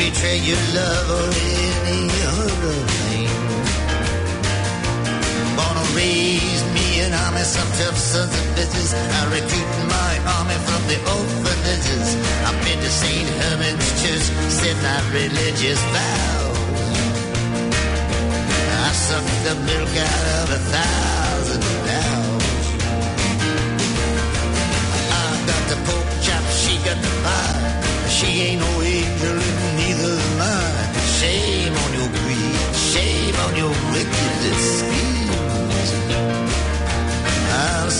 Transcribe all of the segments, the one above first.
betray your love or any other thing. Gonna raise me an army, some tough sons of bitches. I recruit my army from the orphanages. I've been to St. Herman's Church, said my religious vows. I sucked the milk out of a thousand cows. I got the pork chop, she got the pie. She ain't no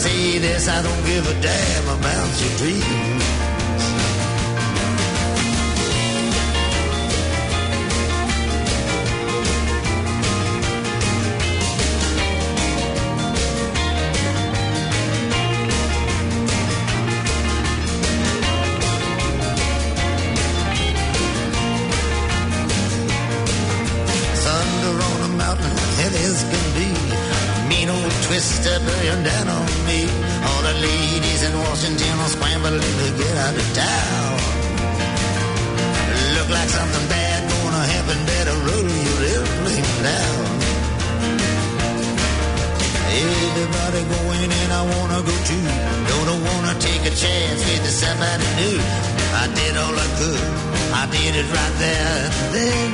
say this, I don't give a damn about your dreams. Thunder on a Washington are scrambling to get out of town. Look like something bad gonna happen. Better roll your airplane down. Everybody going and I wanna go too. Don't wanna take a chance with somebody new. I did all I could. I did it right there and then.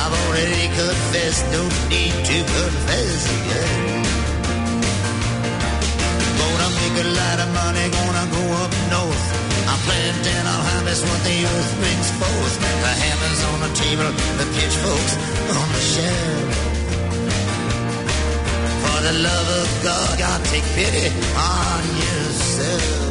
I've already confessed, don't need to confess again. A lot of money, gonna go up north. I'm planting, I'll harvest what the earth brings forth. The hammers on the table, the pitchforks on the shelf. For the love of God, God, take pity on yourself.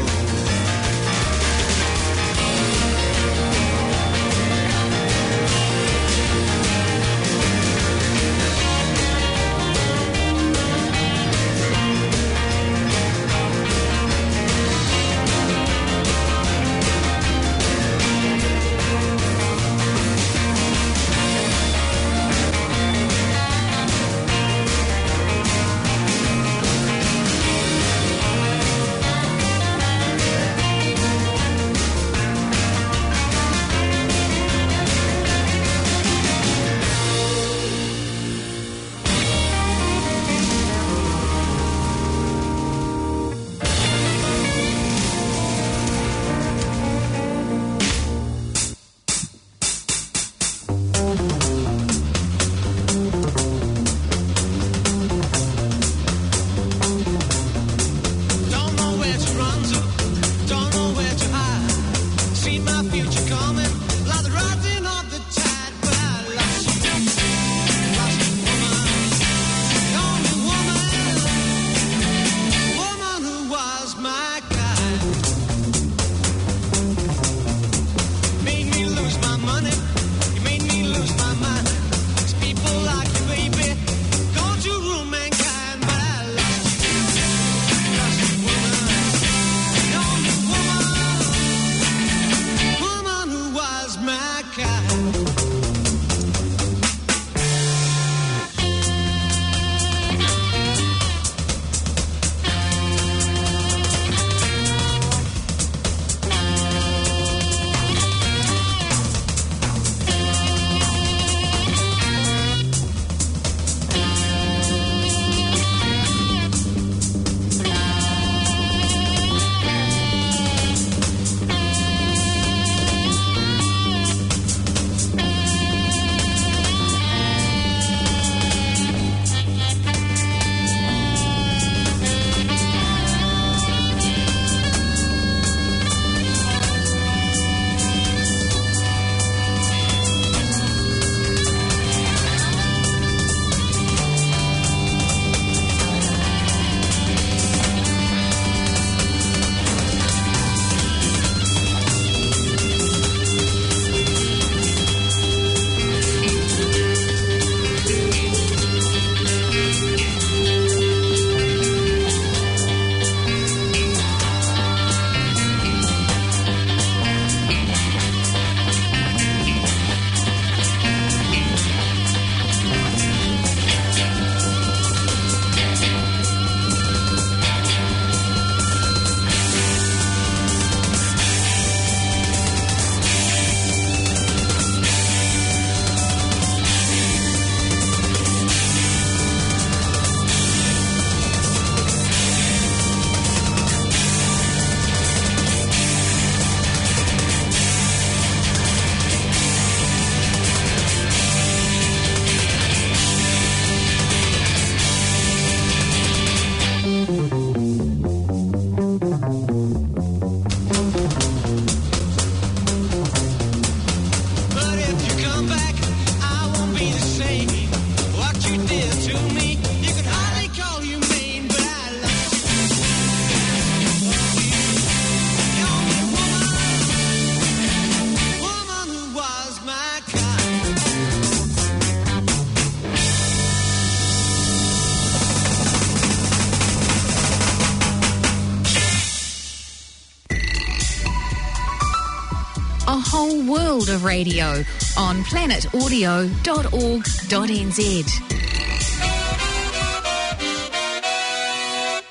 Of radio on planetaudio.org.nz.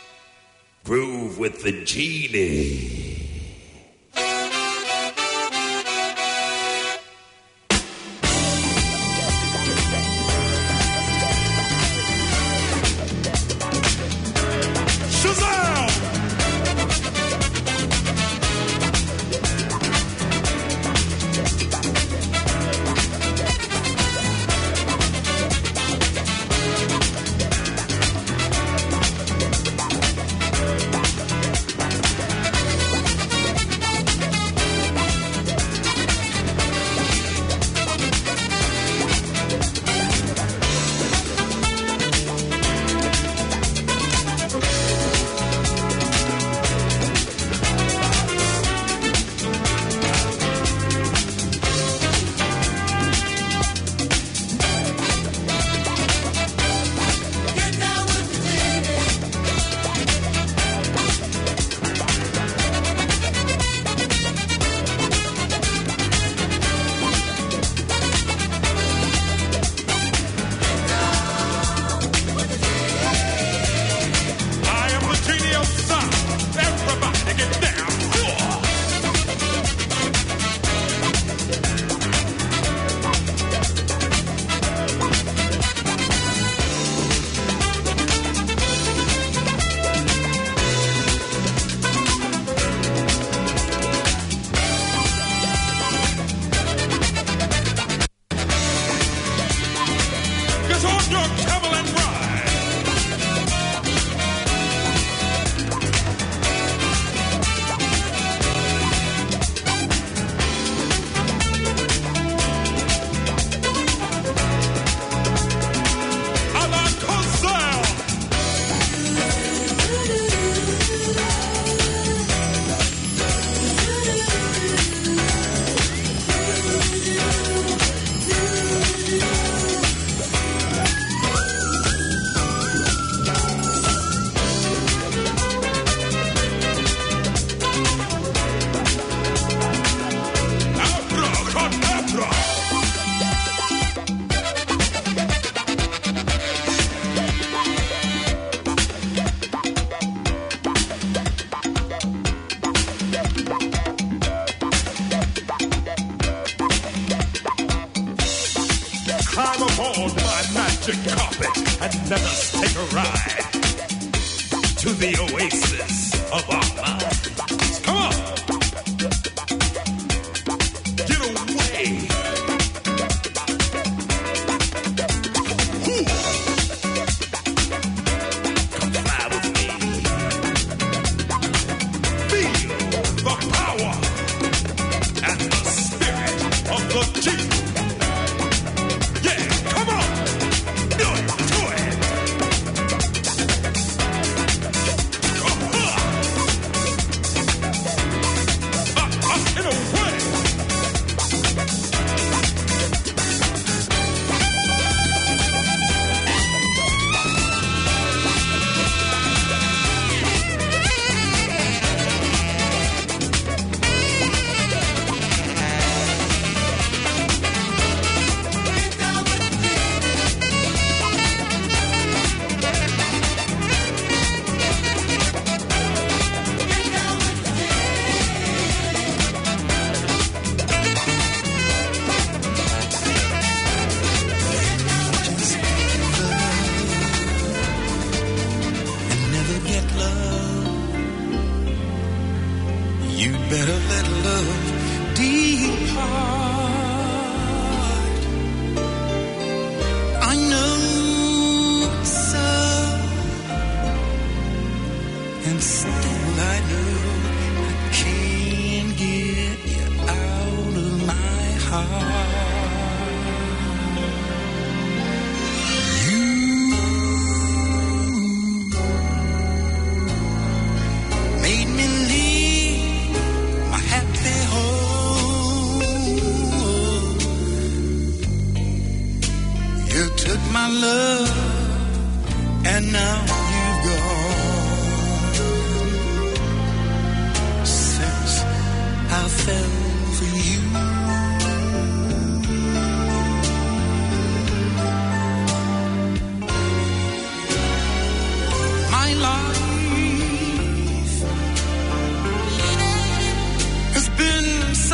Groove with the genie.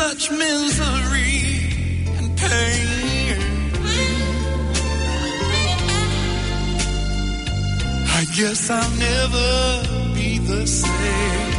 Such misery and pain. I guess I'll never be the same.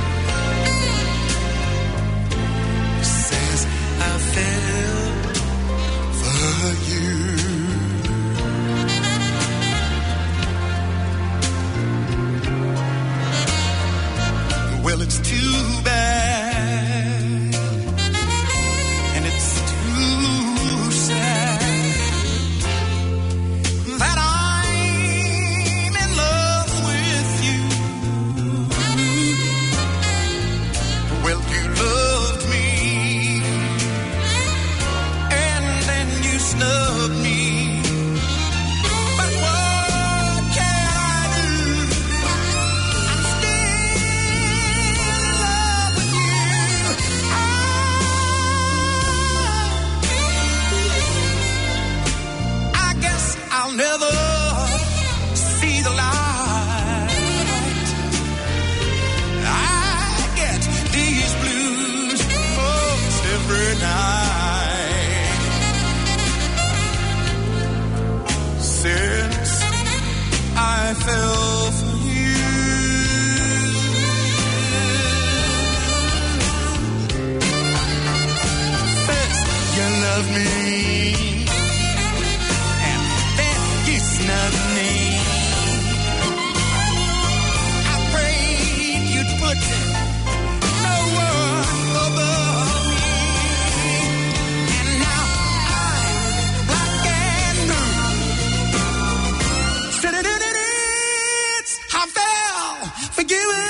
Fell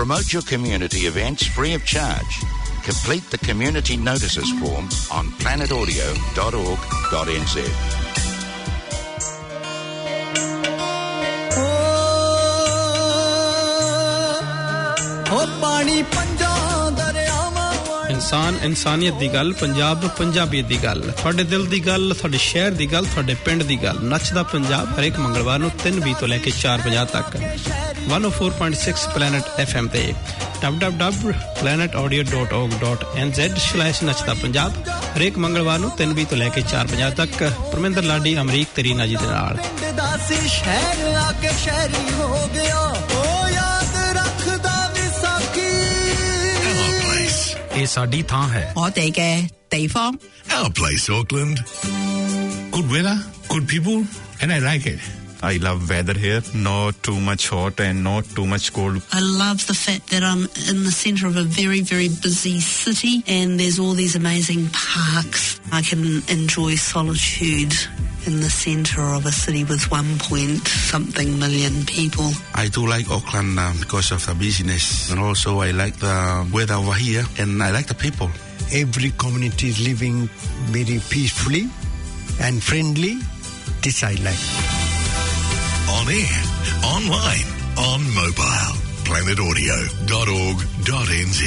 Promote your community events free of charge. Complete the community notices form on planetaudio.org.nz. ਉਹ ਪਾਣੀ ਪੰਜਾਂ ਦਰਿਆਵਾਂ ਇਨਸਾਨ ਇਨਸਾਨੀਅਤ ਦੀ ਗੱਲ ਪੰਜਾਬ ਪੰਜਾਬੀਅਤ ਦੀ ਗੱਲ ਤੁਹਾਡੇ ਦਿਲ ਦੀ ਗੱਲ ਤੁਹਾਡੇ ਸ਼ਹਿਰ ਦੀ ਗੱਲ ਤੁਹਾਡੇ ਪਿੰਡ ਦੀ ਗੱਲ ਨੱਚਦਾ ਪੰਜਾਬ ਹਰੇਕ ਮੰਗਲਵਾਰ ਨੂੰ 3:20 ਤੋਂ ਲੈ ਕੇ 4:50 ਤੱਕ 104.6 ਪਲੈਨਟ FM ਤੇ www.planetaudio.org.nz/nachtapunjab ਹਰੇਕ ਮੰਗਲਵਾਰ ਨੂੰ 3 ਵਜੇ ਤੋਂ ਲੈ ਕੇ 4 ਵਜੇ ਤੱਕ ਪਰਮਿੰਦਰ ਲਾਡੀ ਅਮਰੀਕ ਤਰੀਨਾ ਜੀ ਦੇ ਨਾਲ। ਸ਼ਹਿਰ ਆ ਕੇ ਸ਼ਹਿਰੀ ਹੋ ਗਿਆ ਓ ਯਾਦ ਰੱਖਦਾ ਵਿਸਾਖੀ ਇਹ ਸਾਡੀ ਥਾਂ ਹੈ। ਔਰ ਤੇ ਕੇ ਤੇਫਾ our place Auckland good weather good people and I like it I love weather here. Not too much hot and not too much cold. I love the fact that I'm in the centre of a very, very busy city and there's all these amazing parks. I can enjoy solitude in the centre of a city with one point something million people. I do like Auckland uh, because of the business and also I like the weather over here and I like the people. Every community is living very peacefully and friendly. This I like. On air, online, on mobile. planetaudio.org.nz.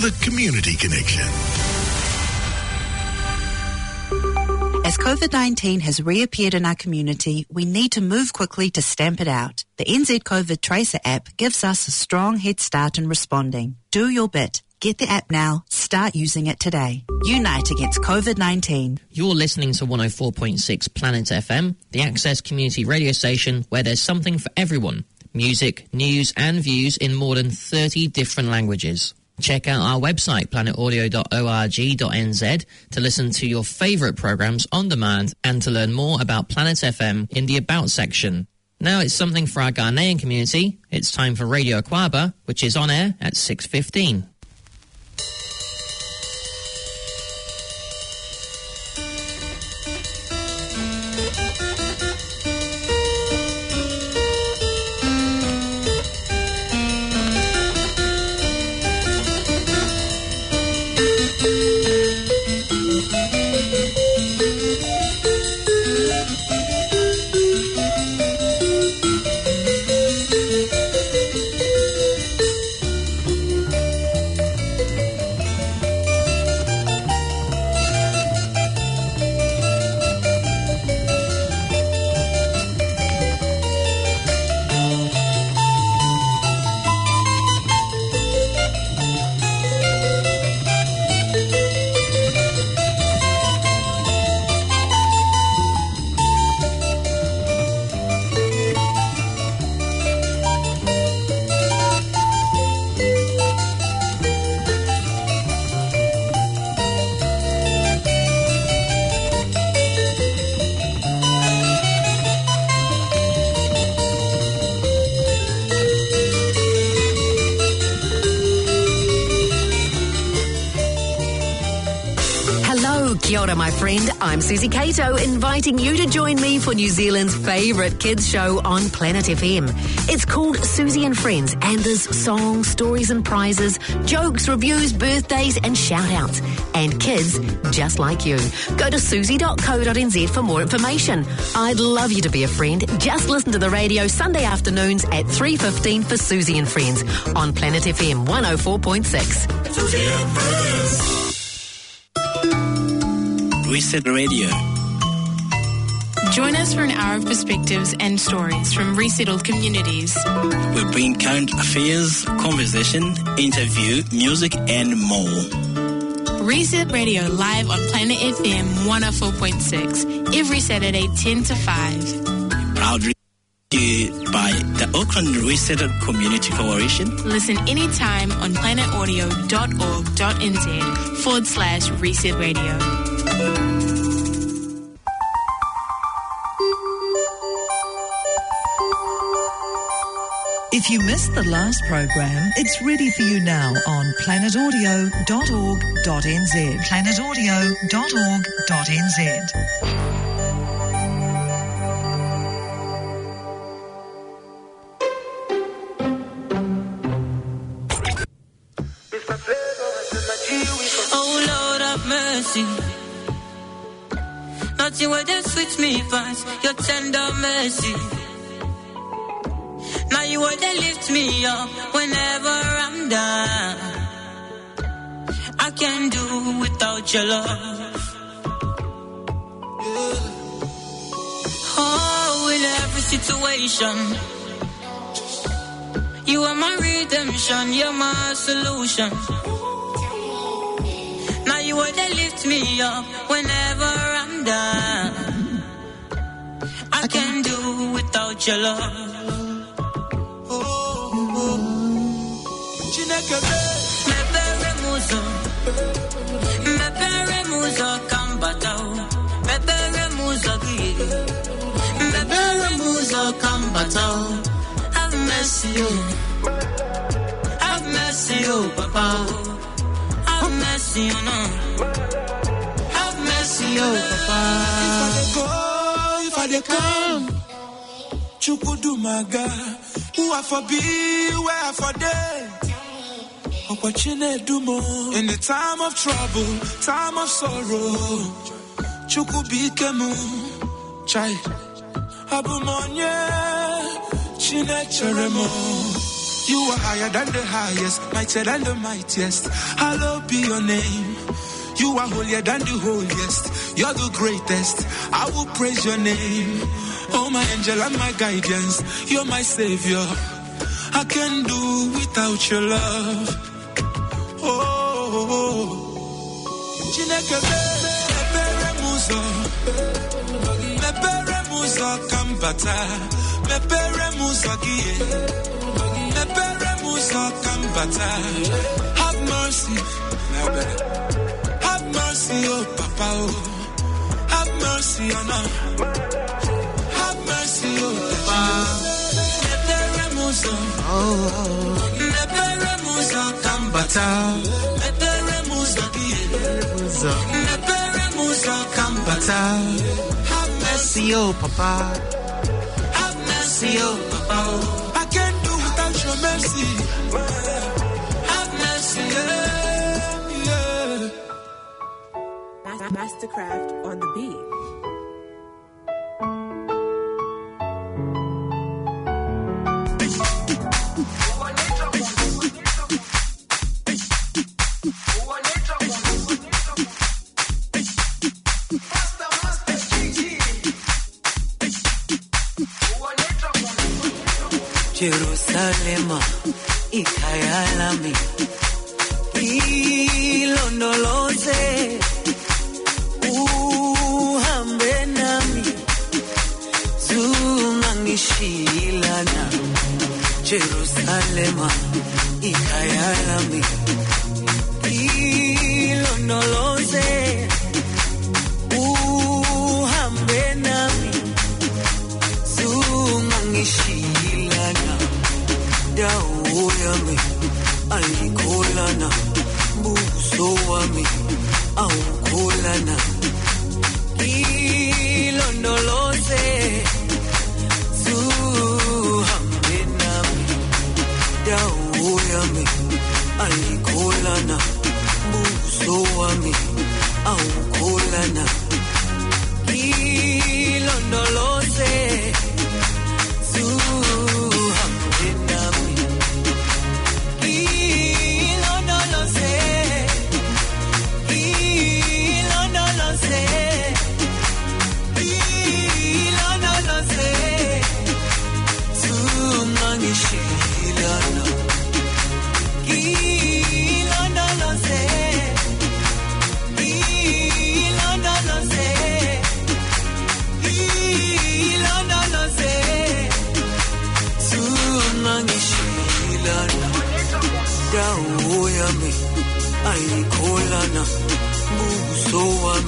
The Community Connection. As COVID 19 has reappeared in our community, we need to move quickly to stamp it out. The NZ COVID Tracer app gives us a strong head start in responding. Do your bit. Get the app now. Start using it today. Unite against COVID 19. You're listening to 104.6 Planet FM, the Access community radio station where there's something for everyone music, news, and views in more than 30 different languages. Check out our website, planetaudio.org.nz, to listen to your favourite programmes on demand and to learn more about Planet FM in the About section. Now it's something for our Ghanaian community. It's time for Radio Akwaaba, which is on air at 6.15. inviting you to join me for New Zealand's favourite kids show on Planet FM. It's called Susie and Friends, and there's songs, stories, and prizes, jokes, reviews, birthdays, and shout outs. And kids just like you. Go to susie.co.nz for more information. I'd love you to be a friend. Just listen to the radio Sunday afternoons at 3.15 for Susie and Friends on Planet FM 104.6. Susie and Friends. Reset Radio. Join us for an hour of perspectives and stories from resettled communities. We bring current affairs, conversation, interview, music, and more. Reset Radio live on Planet FM 104.6 every Saturday 10 to 5. Proudly by the Auckland Resettled Community Coalition. Listen anytime on planetaudio.org.nz forward slash reset radio. If you missed the last program, it's ready for you now on planetaudio.org.nz. planetaudio.org.nz. Oh Lord have mercy. Nothing that switch me fast, your tender mercy. You are that lift me up whenever I'm down. I can't do without your love. Oh, in every situation, you are my redemption, you're my solution. Now you are that lift me up whenever I'm down. I can't do without your love. Papa. Have mercy, oh. Have mercy, oh, Papa. Oh. Have mercy, oh, no. Have mercy, oh, Papa. If I dey come, Chukwudumaga, who I for be, where I for day. Dumo. In the time of trouble, time of sorrow, Chukwubikemu, Chai, Abumonye, You are higher than the highest, mightier than the mightiest. Hallowed be your name. You are holier than the holiest. You're the greatest. I will praise your name. Oh, my angel and my guidance. You're my savior. I can do without your love. Oh. Have mercy. Have mercy, oh Papa, oh. Have mercy on us. Have mercy, oh Papa. Mepere m ụzọ. Mepere m ụzọ ka m bata. Mepere m ụzọ gị. Mepere m ụzọ ka m bata. Have mercy, oh Papa. Have mercy, oh Papa. I can't do without your mercy. Have mercy, yeah, yeah. Mastercraft on the beat.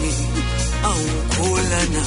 mimi au kula na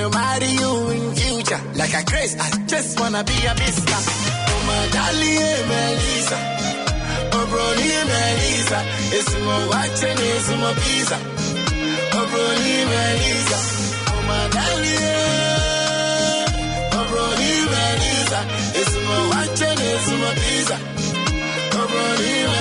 No marry you in future, like a grace, I just wanna be a mister. Oh my darling, Melissa. Oh brony, Melissa. It's more watching, it's more pizza. Oh brony, Melissa. Oh my darling. Oh brony, Melissa. It's more watching, it's more pizza. Oh brony, Melissa.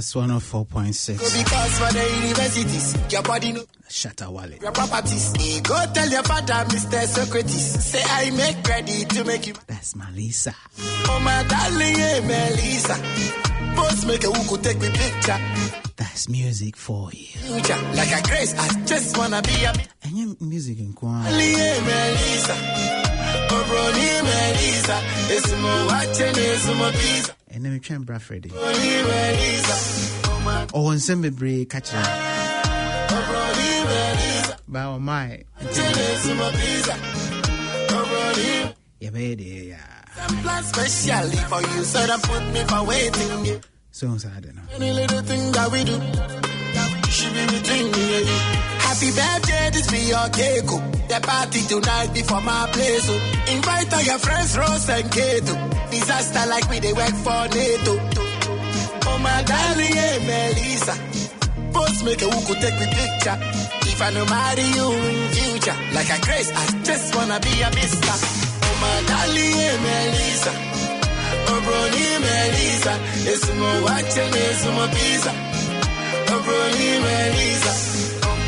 That's 104.6. Because for the universities, your body know Shatta Wale. your properties. Go tell your father, Mr. Socrates. Say I make ready to make you. That's Malisa. Oh my darling, yeah, Melissa. Post make a who could take me picture. That's music for you. Like a grace, I just wanna be a And your music in Kwan. Melissa. Oh, Melissa. It's more watching, it's more pizza. Try and Bra more pizza. Oh, brony. Yeah, baby, yeah. Some plan specially for you, so don't put me So, me. Happy birthday, this be your cake. oh. The party tonight before my place. Oh. Invite all your friends, Rose and Kato. Disaster like we they work for NATO. Oh my darling, yeah, Melissa. Post make a who could take me picture. If I no marry you in future, like a grace, I just wanna be a mister. Oh my darling, yeah, Melissa. Oh, brony, Melissa. It's more watching, it's more pizza. Oh, Melissa. Oh, Melissa.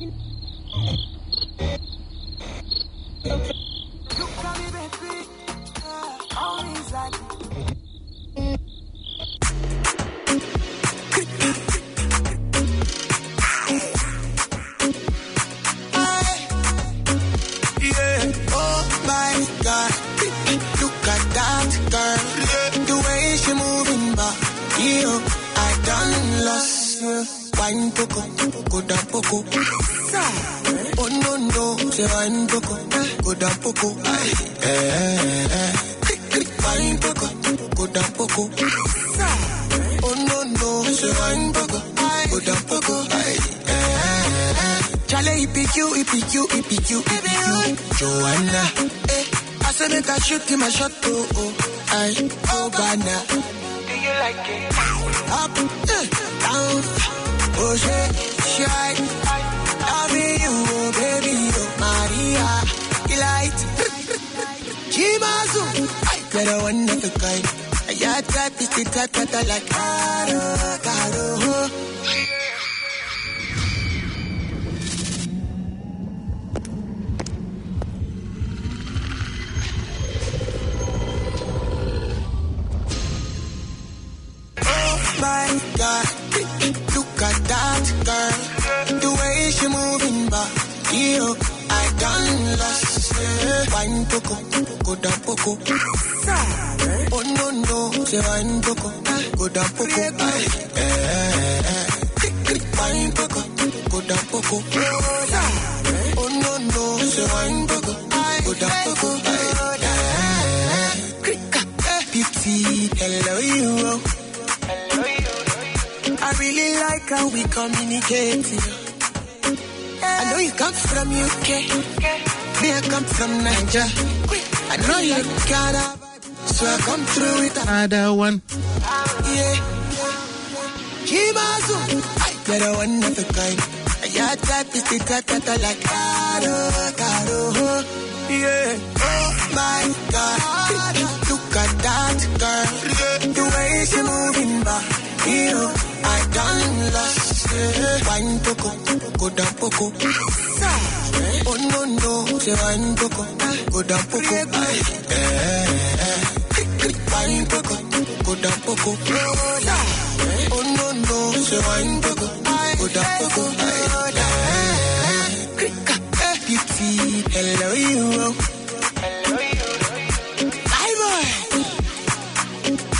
imagine. Shoot him a shot, oh, oh. I, oh, Ghana. Do you like it? Up, down, oh, shit, shine. Loving you, oh, baby, oh, Maria. Delight. You're the one of a kind. Your type is the type that I like. Caro, eh. Pity, hello you. I really like how we communicate. I know you come from UK. Me, I come from Niger. I know you got a vibe, so I come through with Another one. yeah. Kimazu, I get a one of a kind. Your type is the type that I like. Caro, caro, yeah. Oh my God, look girl. The way she moving back, you, I done lost. Wine poco, go down poco. Oh no no, say wine poco, go down poco. Wine poco, go down poco. Oh no no, say wine poco, go down poco. Beauty, hello you.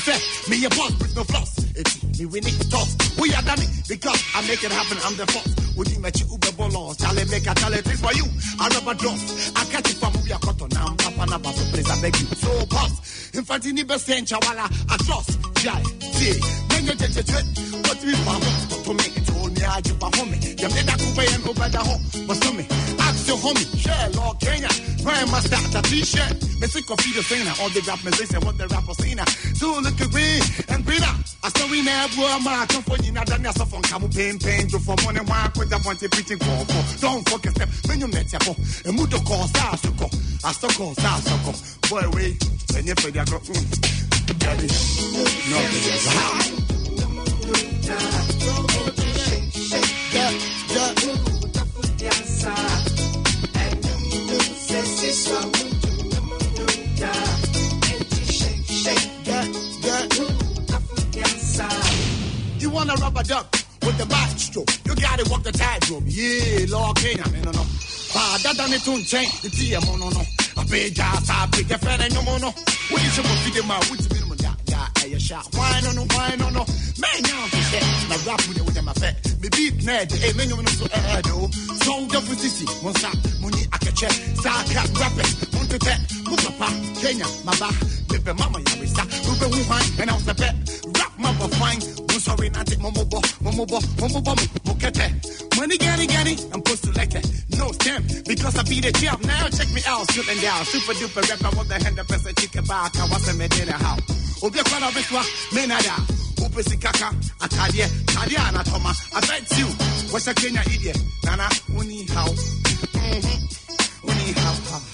say me a boss with no me we need to. We are done it because I make it happen. I'm the boss. Would you match Uber bolos? Charlie make a tell for you. I rub a. I catch it from we cotton. Now I'm papa na baso please I beg you. So boss. In fact, in the best sense, wala I trust. Jai, see, just we found to me. Told me I you for me. You made that coupe and over the home. But to me, ask your homie, share Lord Kenya. Grandmaster, a t-shirt. Me sick the singer. All the rap musician, what the rapper singer. So look at green and greener. I saw we never were my come for you. Now done yourself from Kamu pain, pain. Do for money, one put that one preaching call for. Don't fucking step. When you met your and move call, stars to go. I still call, stars to go. Boy, wait. When you figure go, mm. Daddy, no, a no, no. It on chain. The tea, no, no, don't you change the theme, no. No no. A big ass, I pick a fella, no, no, no. What you should be the the? Yeah, yeah, yeah, shot. Why, no, no, why, no, no. Man, now, shit. Now, rap with it with them, bet. Me beat, ned, hey, man, you know, so, eh, do. So, double city, one shot, money, I can check. Cat, rappers, one to. Move papa, Kenya, my ba. Baby, mama, ya, we start. Ruben, who wine, and I was a bet. Rap, mama, fine. Who sorry, not it, momo, bo, momo, bo, momo, bo, mokete. Money, gani, gani, I'm post selected. No stamp, because I beat the champ. Now check me out, shooting down. Super duper rapper, what the hand, the person, chicken back. I was a medina, how? Obi akwana beswa, menada. Upesi kaka, akadie, kadie anatoma. I bet you, a Kenya idiot? Nana, uni how? Mm-hmm. Uni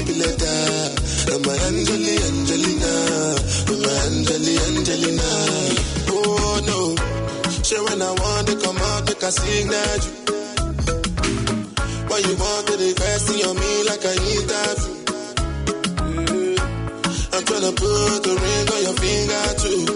letter. I'm a Angeli Angelina, I'm a Angeli Angelina. Oh no, say when I want to come out, make a signal you. Why you want to invest on me like I need that? Mm-hmm. I'm tryna put a ring on your finger too.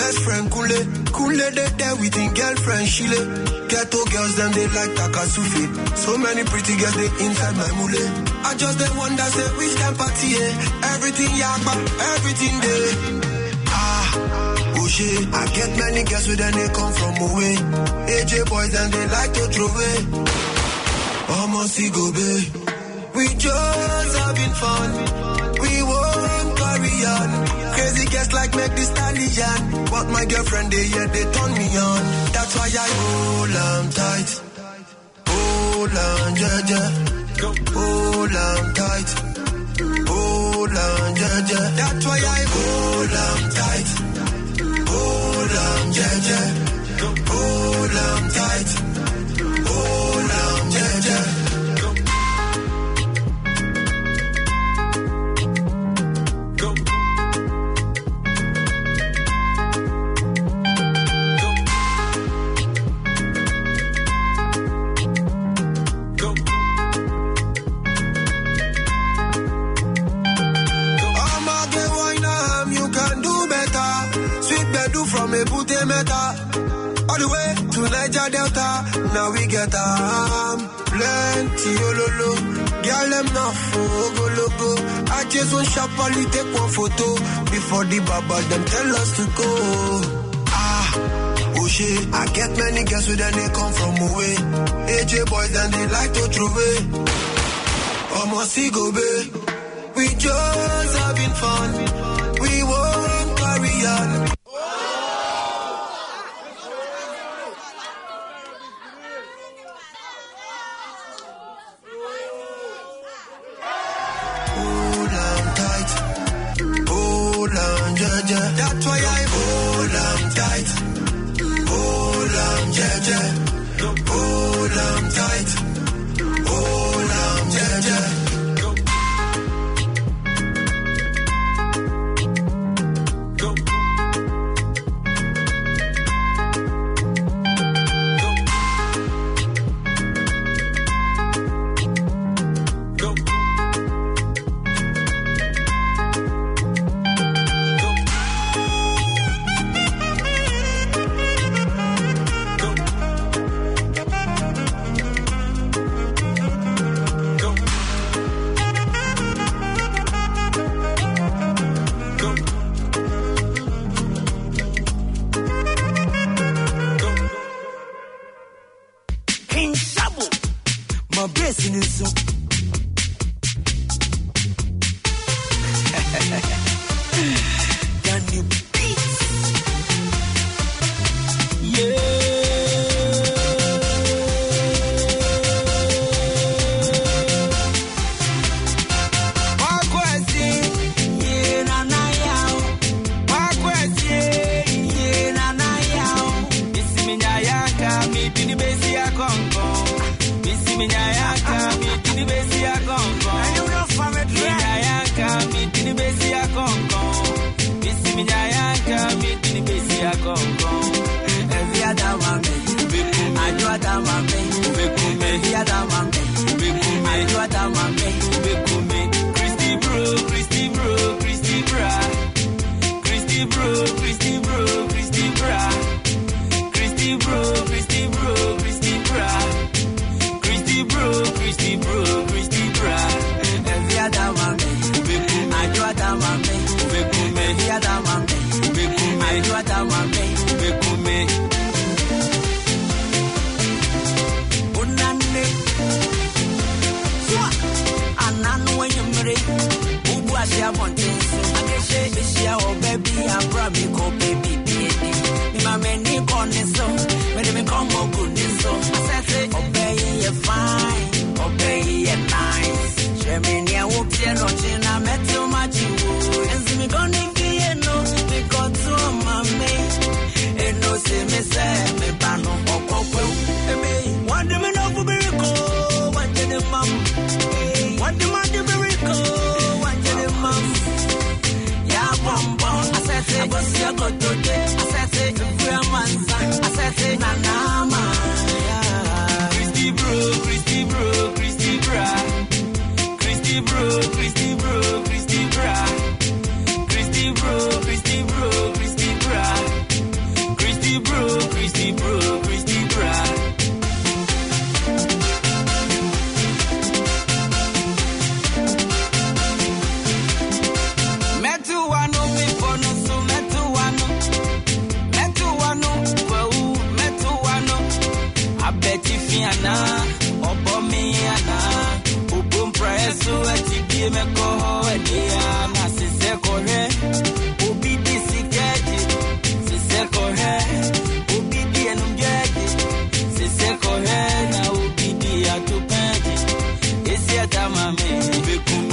Best friend Kule. Kule they there with his girlfriend Shile. Ghetto girls them they like Takasufi. So many pretty girls they inside my mule. I just the one that say which can party eh? Everything yakba, everything there. Ah, oh shit. I get many girls with them they come from away. AJ boys and they like to throw away. Almost go babe. We just having fun. Carry. Crazy girls like make this stallion. But my girlfriend they yeah they turn me on. That's why I hold on tight. Hold on, yeah, yeah. Hold on tight. Hold on, yeah, yeah. That's why I hold on tight. Hold on, yeah, yeah. Hold on tight. Hold on, yeah, yeah. Pute meta. All the way to Niger Delta. Now we get um plenty ololo. Girl them not for go logo. I just want sharply take one photo before the baba them tell us to go. Ah, oh I get many girls with them they come from away. AJ boys and they like to throw away. Almost go. We just having fun. We won't carry on. That's why I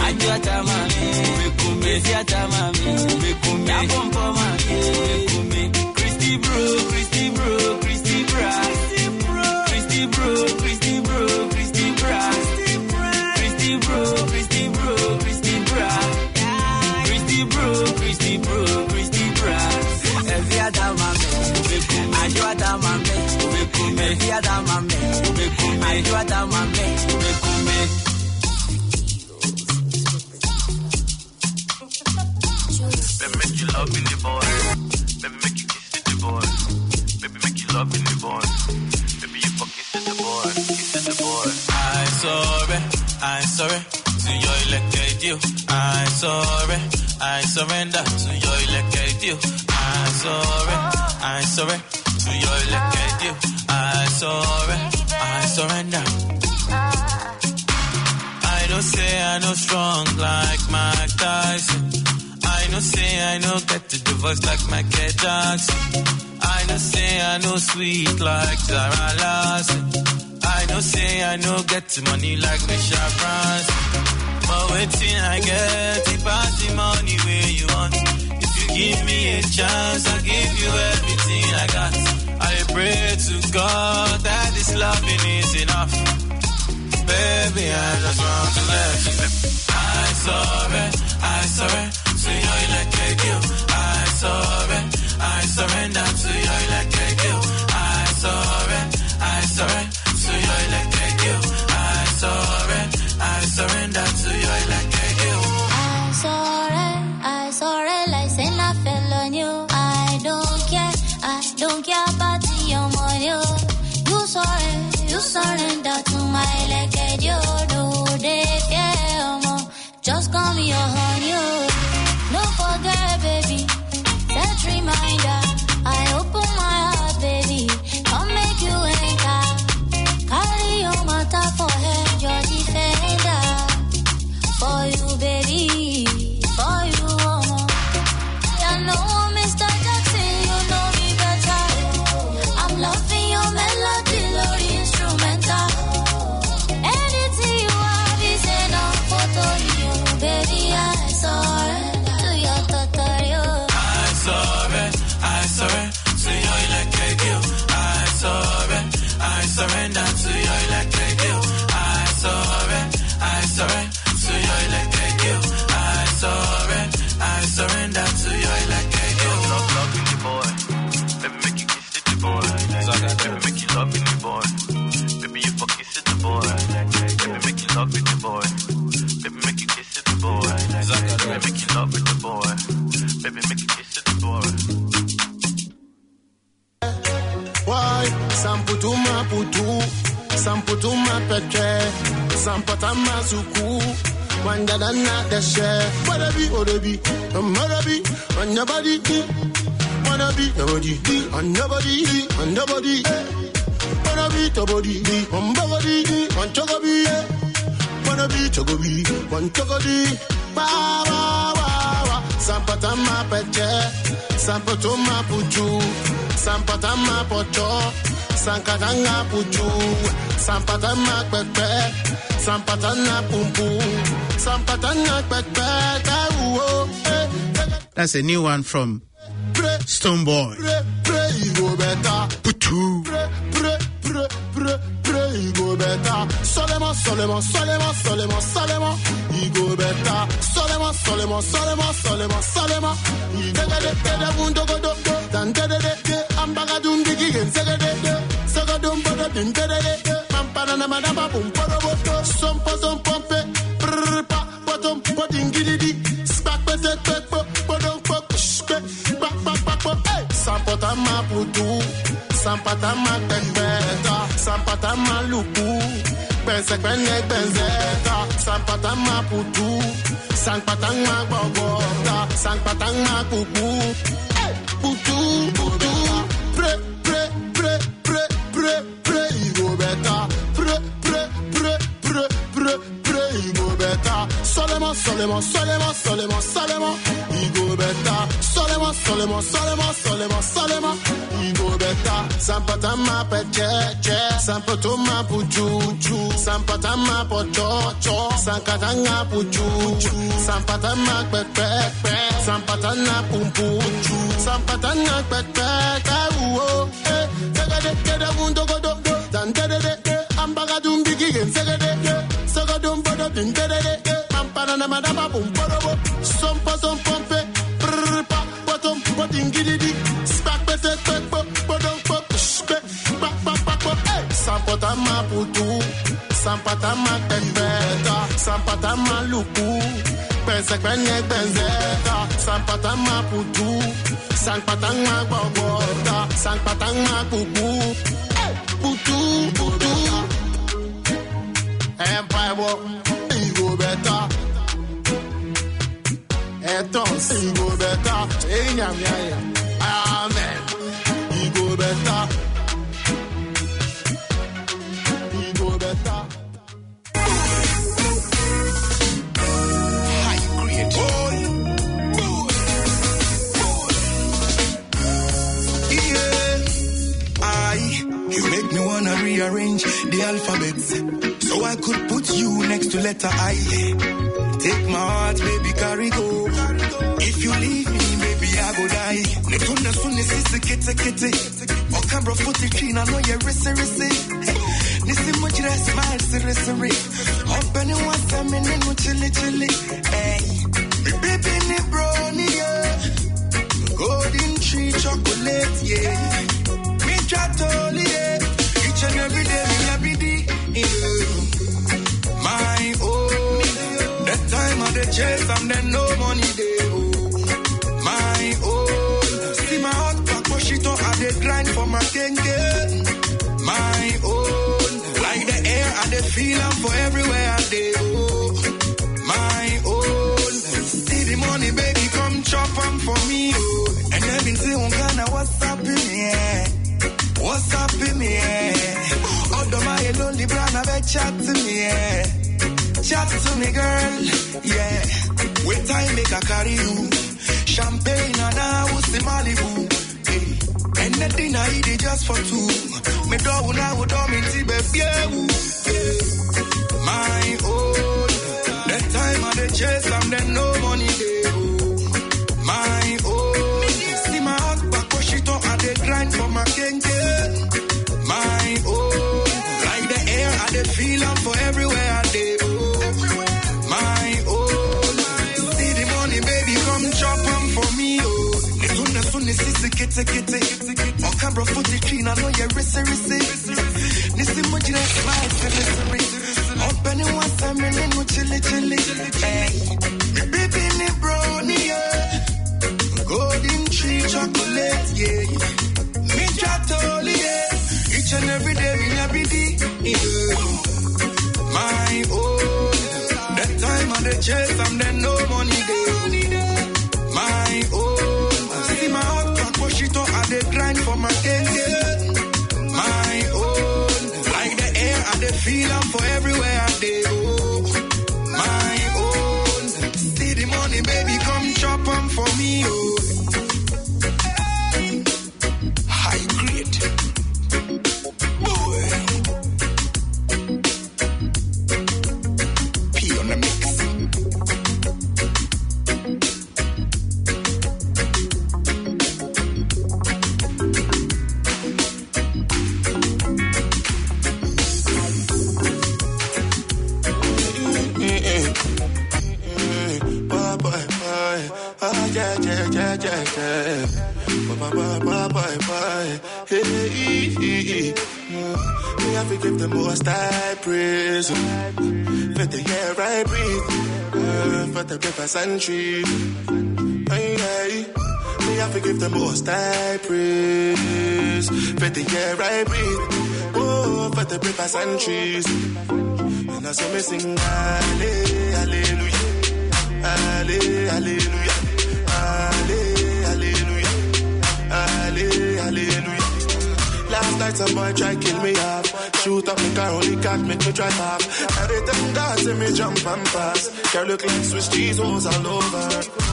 Esi atamame, ajo esi atamame, yabompo mame, Christy bro, Christy bro, Christy bra, Christy bro, Christy bro, Christy bra, Christy bro, Christy bro, Christy bra, Christy bro, Christy bro, Christy bra. Every other mame, ajo every other mame, ajo atamame. Sorry, I surrender to your elected you. I'm sorry, I'm sorry to your elected you. I'm sorry, I surrender. I know say I know strong like Mike Tyson. I know say I know get to the voice like Michael Jackson. I know say I know sweet like Zara Larsson. I know say I know get to money like Michelle Branson. But waiting I get it the money where you want. If you give me a chance, I'll give you everything I got. I pray to God that this loving is enough. Baby, I just want to let you know. I sorry, I sorry, to your electric you. I sorry, I surrender to your electric you. Don't care about your money. You sorry, you surrender to my leg, you do they care. Just call me your honey. Wandadana deshe. Wadabi, odabi, amarabi, anabadi, wanabi, nobody, and nobody, and nobody. Wanabi, tobody, ambagadi, wanchogabi, wanabi, chogobi, wanchogadi. Ba, ba, ba, ba. Sampatama petre, sampatuma putu, sampatama pocho, sankatanga puchu, sampatama pepe, sampatana pumpu, sampatana pepe, kawuo, eh, That's a new one from Stone Boy. pray, pray, you go better. Putu. Pray, eh. a new one from you go better. Solemo, solemo, solemo, solemo, solemo, go better. Solemo, solemo, solemo, solemo, solemo, you go better. Mundo go do do, dan dede de de, ambaga dum digi gen sege de de, sege dum bodo din dede de de, pampana na madama bum poro bodo, sompo sompo pe, prrr pa, potom podin gidi di, spak pe te pe po, podon po, shpe, pa pa po, hey, sampota ma putu, sampata ma tekbeta, sampata ma luku, pense kwenye benzeta, sampata ma putu, sampata ma bobota, sampata ma hey, solemo, solemo, solemo, solemo, you go better, solemo, solemo, solemo, solemo, solemo, you go better, sampata ma peche, che, sampato ma puchu, chu, sampata ma pocho, cho, sankata nga puchu, chu, sampata ma pepe, pe, sampata na pumpu, chu, sampata na pepe, kawuo, eh, segede, kede mundo godo, dan de, de, ambaga dum bigi segede, de, sega dum bodo din dede de, de, pampana na madama bum bodo bo, sompo sompo pe, prrr pa, potom, potin gidi di, spak pe te pe po, bodon po, shpe, pa pa pa po, eh, sampota ma putu, sampata ma tekbeta, sampata ma luku, pense kwenye benzeta, sampata ma putu, sampata ma bobota, sampata ma kuku, walk, you go better. Entonces, you go better. Hey, nyam, nyam, nyam. Amen. You go better. You go better. Yeah, I, you make me wanna rearrange the alphabet I could put you next to letter I. Take my heart, baby, carry go. If you leave me, baby, I go die. Netunda sunni sisi kete kete. Okambro futi china no ye risi risi. Nisi mujira smile siri siri. Open it once a minute no chili chili. Hey, baby ni brownie yeah. Golden tree chocolate yeah. Me chatoli yeah. Each and every day me happy day. Yeah. Time the chase and then no money day. Oh. My own. See my heart back push it on. I dey grind for my kenge. My own. Like the air I dey feel am for everywhere I dey. Oh. My own. See the money baby come chop am for me. Oh. And then been say one kind of what's up in yeah. What's up in yeah. Although my lonely brown I chat to me yeah. Chat to me, girl. Yeah. Wait time make I carry you. Champagne and I will see Malibu. Hey. And the dinner I it just for two. Me do una would do me ti baby. My own. That time of the chase I know you're risi risi. Trees. Hey, hey. Me have to give the most high praise for the air I breathe, oh, for the and trees. And I saw me sing halle- hallelujah, halle- hallelujah, Night some boy try kill me off. Shoot up me car, only cat make me drive off. They tell that see me jump and pass. Girl look like Swiss cheese holes all over.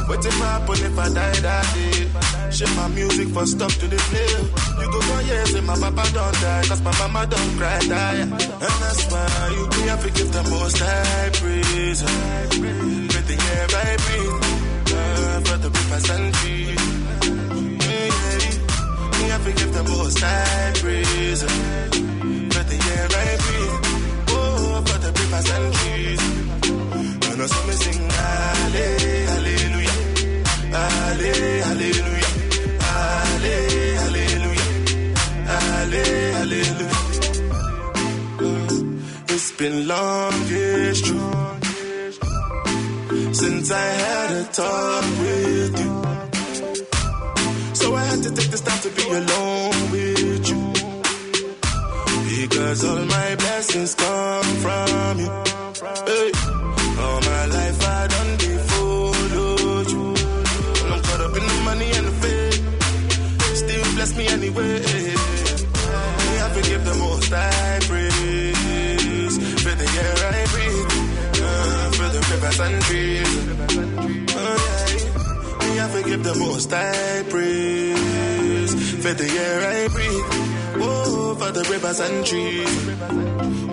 What if happen if I die that day? Shit my music for stop to the play. You go for years and my papa don't die. Cause my mama don't cry die. And that's why you be to give the most high praise. With the air I breathe. Uh, for the rivers and trees. Yeah, yeah. Me have to give the. For air I breathe. Oh, for the rivers and trees. And I saw me sing halle- hallelujah. Halle- hallelujah. Halle- hallelujah. Halle- hallelujah. It's been long, it's true. Since I had a talk with you. I to be alone with you. Because all my blessings come from you. Hey. All my life I done they follow you. And I'm caught up in the money and the fame. Still bless me anyway. Me have to give the most I praise. For the air I breathe. Uh, for the rivers and trees. Oh, yeah. Me have to give the most I praise. For the air I breathe. Oh, for the rivers and trees.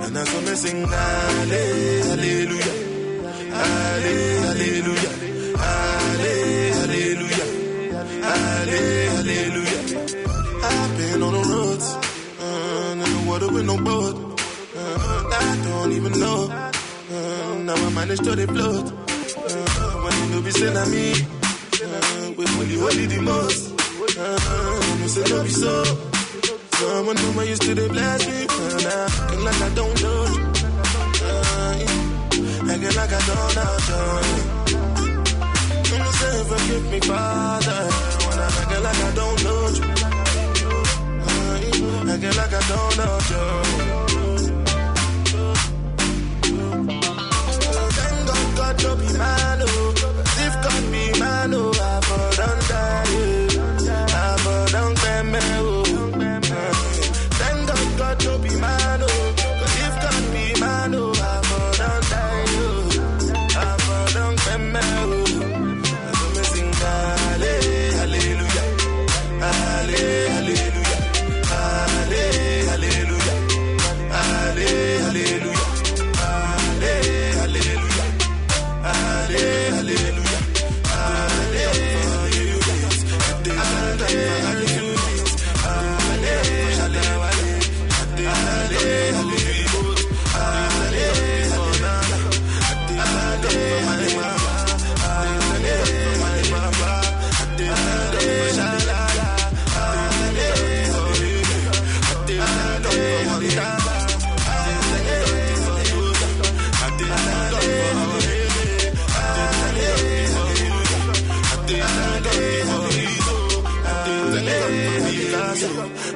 And I come and sing hallelujah. Hallelujah. Hallelujah. Hallelujah. I've been on the roads. Uh, in the water with no boat. Uh, I don't even know. Uh, now I managed to float. Uh, when you be I me. Uh, with only holy the most. Uh, say no be so. Someone know I used to they blast me. Uh, now acting like I don't know. you. Uh, acting like I don't know. you. Come and say forgive me, Father. When I acting like I don't know. you. Uh, acting like I don't know. you.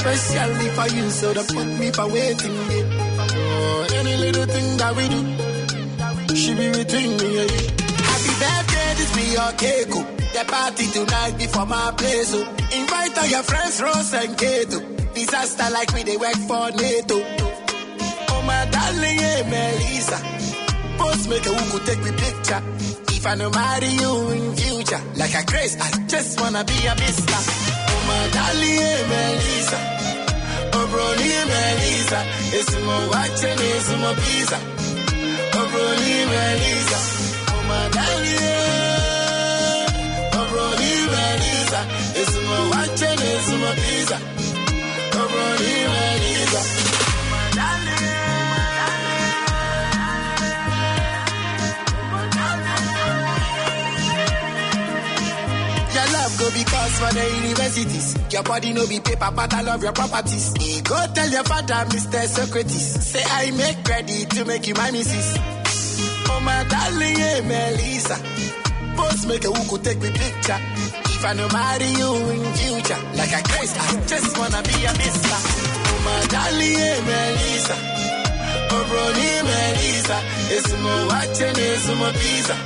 and plans specially for you, so don't put me for waiting. Yeah. Any little thing that we do, she be between me and you. Happy birthday, this be your cake. oh. The party tonight before my place. Oh. Invite all your friends, Rose and Kato. Disaster like we they work for NATO. Oh my darling, yeah, Melissa. Post make a who could take me picture. If I no marry you in future, like a grace, I just wanna be a mister. Melissa. It's more watching, it's more pizza. Oh brony, Melissa. It's more watching, it's more pizza. Brony, Be cause for the universities. Your body no be paper, but I love your properties. Go tell your father, Mr. Socrates. Say I make ready to make you my missus. Oh my darling, Melissa. Post make a who could take me picture. If I no marry you in future, like a grace, I just wanna be a mister. Oh my darling, Melissa. Oh, brony, Melissa. It's more watching, it's more pizza.